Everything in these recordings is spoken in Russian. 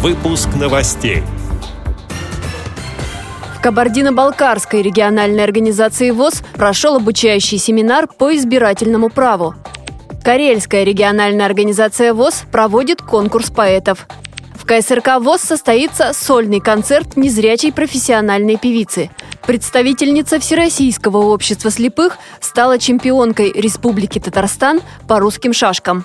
Выпуск новостей. В Кабардино-Балкарской региональной организации ВОЗ прошел обучающий семинар по избирательному праву. Карельская региональная организация ВОЗ проводит конкурс поэтов. В КСРК ВОЗ состоится сольный концерт незрячей профессиональной певицы. Представительница Всероссийского общества слепых стала чемпионкой Республики Татарстан по русским шашкам.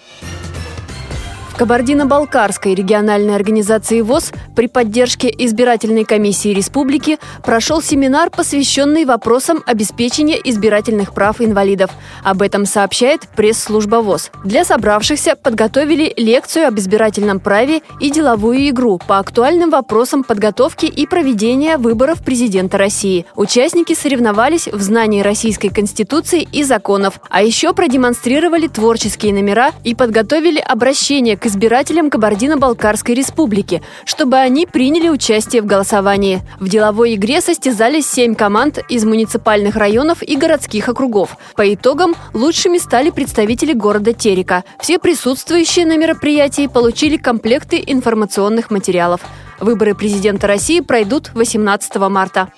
Кабардино-Балкарской региональной организации ВОЗ при поддержке избирательной комиссии республики прошел семинар, посвященный вопросам обеспечения избирательных прав инвалидов. Об этом сообщает пресс-служба ВОЗ. Для собравшихся подготовили лекцию об избирательном праве и деловую игру по актуальным вопросам подготовки и проведения выборов президента России. Участники соревновались в знании Российской Конституции и законов, а еще продемонстрировали творческие номера и подготовили обращение к избирателям Кабардино-Балкарской республики, чтобы они приняли участие в голосовании. В деловой игре состязались семь команд из муниципальных районов и городских округов. По итогам лучшими стали представители города Терека. Все присутствующие на мероприятии получили комплекты информационных материалов. Выборы президента России пройдут 18 марта.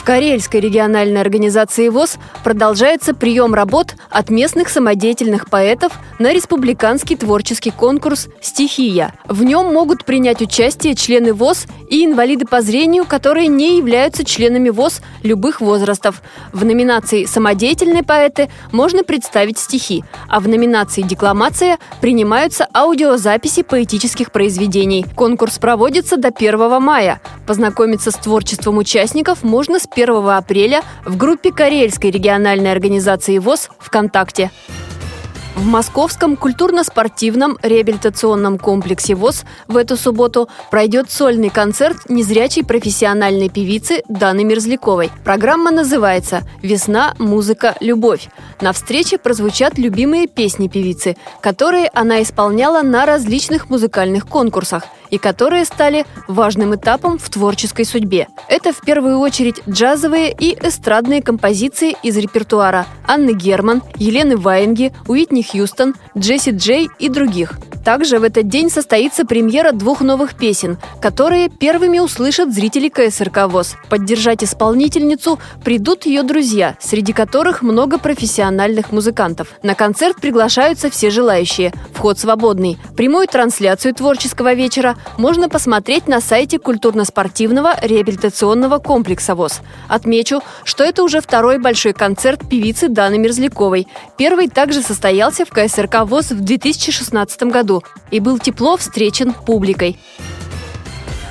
В Карельской региональной организации ВОЗ продолжается прием работ от местных самодеятельных поэтов на республиканский творческий конкурс «Стихия». В нем могут принять участие члены ВОЗ и инвалиды по зрению, которые не являются членами ВОЗ любых возрастов. В номинации «Самодеятельные поэты» можно представить стихи, а в номинации «Декламация» принимаются аудиозаписи поэтических произведений. Конкурс проводится до 1 мая. Познакомиться с творчеством участников можно с 1 апреля в группе Карельской региональной организации ВОЗ ВКонтакте. В Московском культурно-спортивном реабилитационном комплексе ВОЗ в эту субботу пройдет сольный концерт незрячей профессиональной певицы Даны Мерзляковой. Программа называется «Весна, музыка, любовь». На встрече прозвучат любимые песни певицы, которые она исполняла на различных музыкальных конкурсах – и которые стали важным этапом в творческой судьбе. Это в первую очередь джазовые и эстрадные композиции из репертуара Анны Герман, Елены Ваенги, Уитни Хьюстон, Джесси Джей и других – также в этот день состоится премьера двух новых песен, которые первыми услышат зрители КСРК ВОЗ. Поддержать исполнительницу придут ее друзья, среди которых много профессиональных музыкантов. На концерт приглашаются все желающие. Вход свободный. Прямую трансляцию творческого вечера можно посмотреть на сайте культурно-спортивного реабилитационного комплекса ВОЗ. Отмечу, что это уже второй большой концерт певицы Даны Мерзляковой. Первый также состоялся в КСРК ВОЗ в 2016 году и был тепло встречен публикой.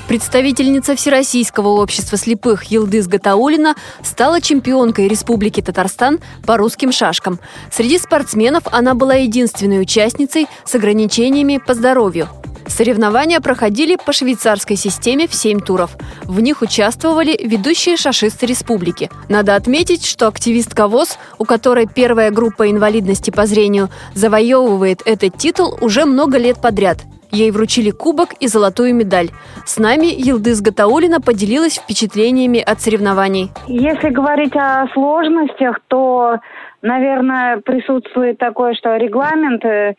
Представительница Всероссийского общества слепых Елдыс Гатаулина стала чемпионкой Республики Татарстан по русским шашкам. Среди спортсменов она была единственной участницей с ограничениями по здоровью. Соревнования проходили по швейцарской системе в 7 туров. В них участвовали ведущие шашисты республики. Надо отметить, что активистка ВОЗ, у которой первая группа инвалидности по зрению, завоевывает этот титул уже много лет подряд. Ей вручили кубок и золотую медаль. С нами Елдыс Гатаулина поделилась впечатлениями от соревнований. Если говорить о сложностях, то, наверное, присутствует такое, что регламент Э,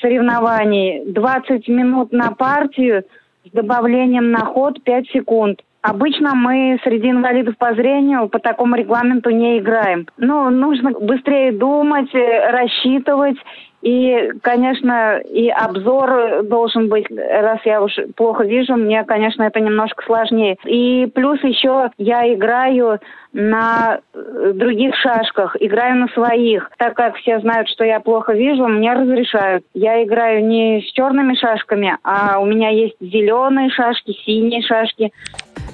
соревнований 20 минут на партию с добавлением на ход 5 секунд. Обычно мы среди инвалидов по зрению по такому регламенту не играем. Ну, нужно быстрее думать, э, рассчитывать. И, конечно, и обзор должен быть, раз я уж плохо вижу, мне, конечно, это немножко сложнее. И плюс еще я играю на э, других шашках, играю на своих. Так как все знают, что я плохо вижу, мне разрешают. Я играю не с черными шашками, а у меня есть зеленые шашки, синие шашки.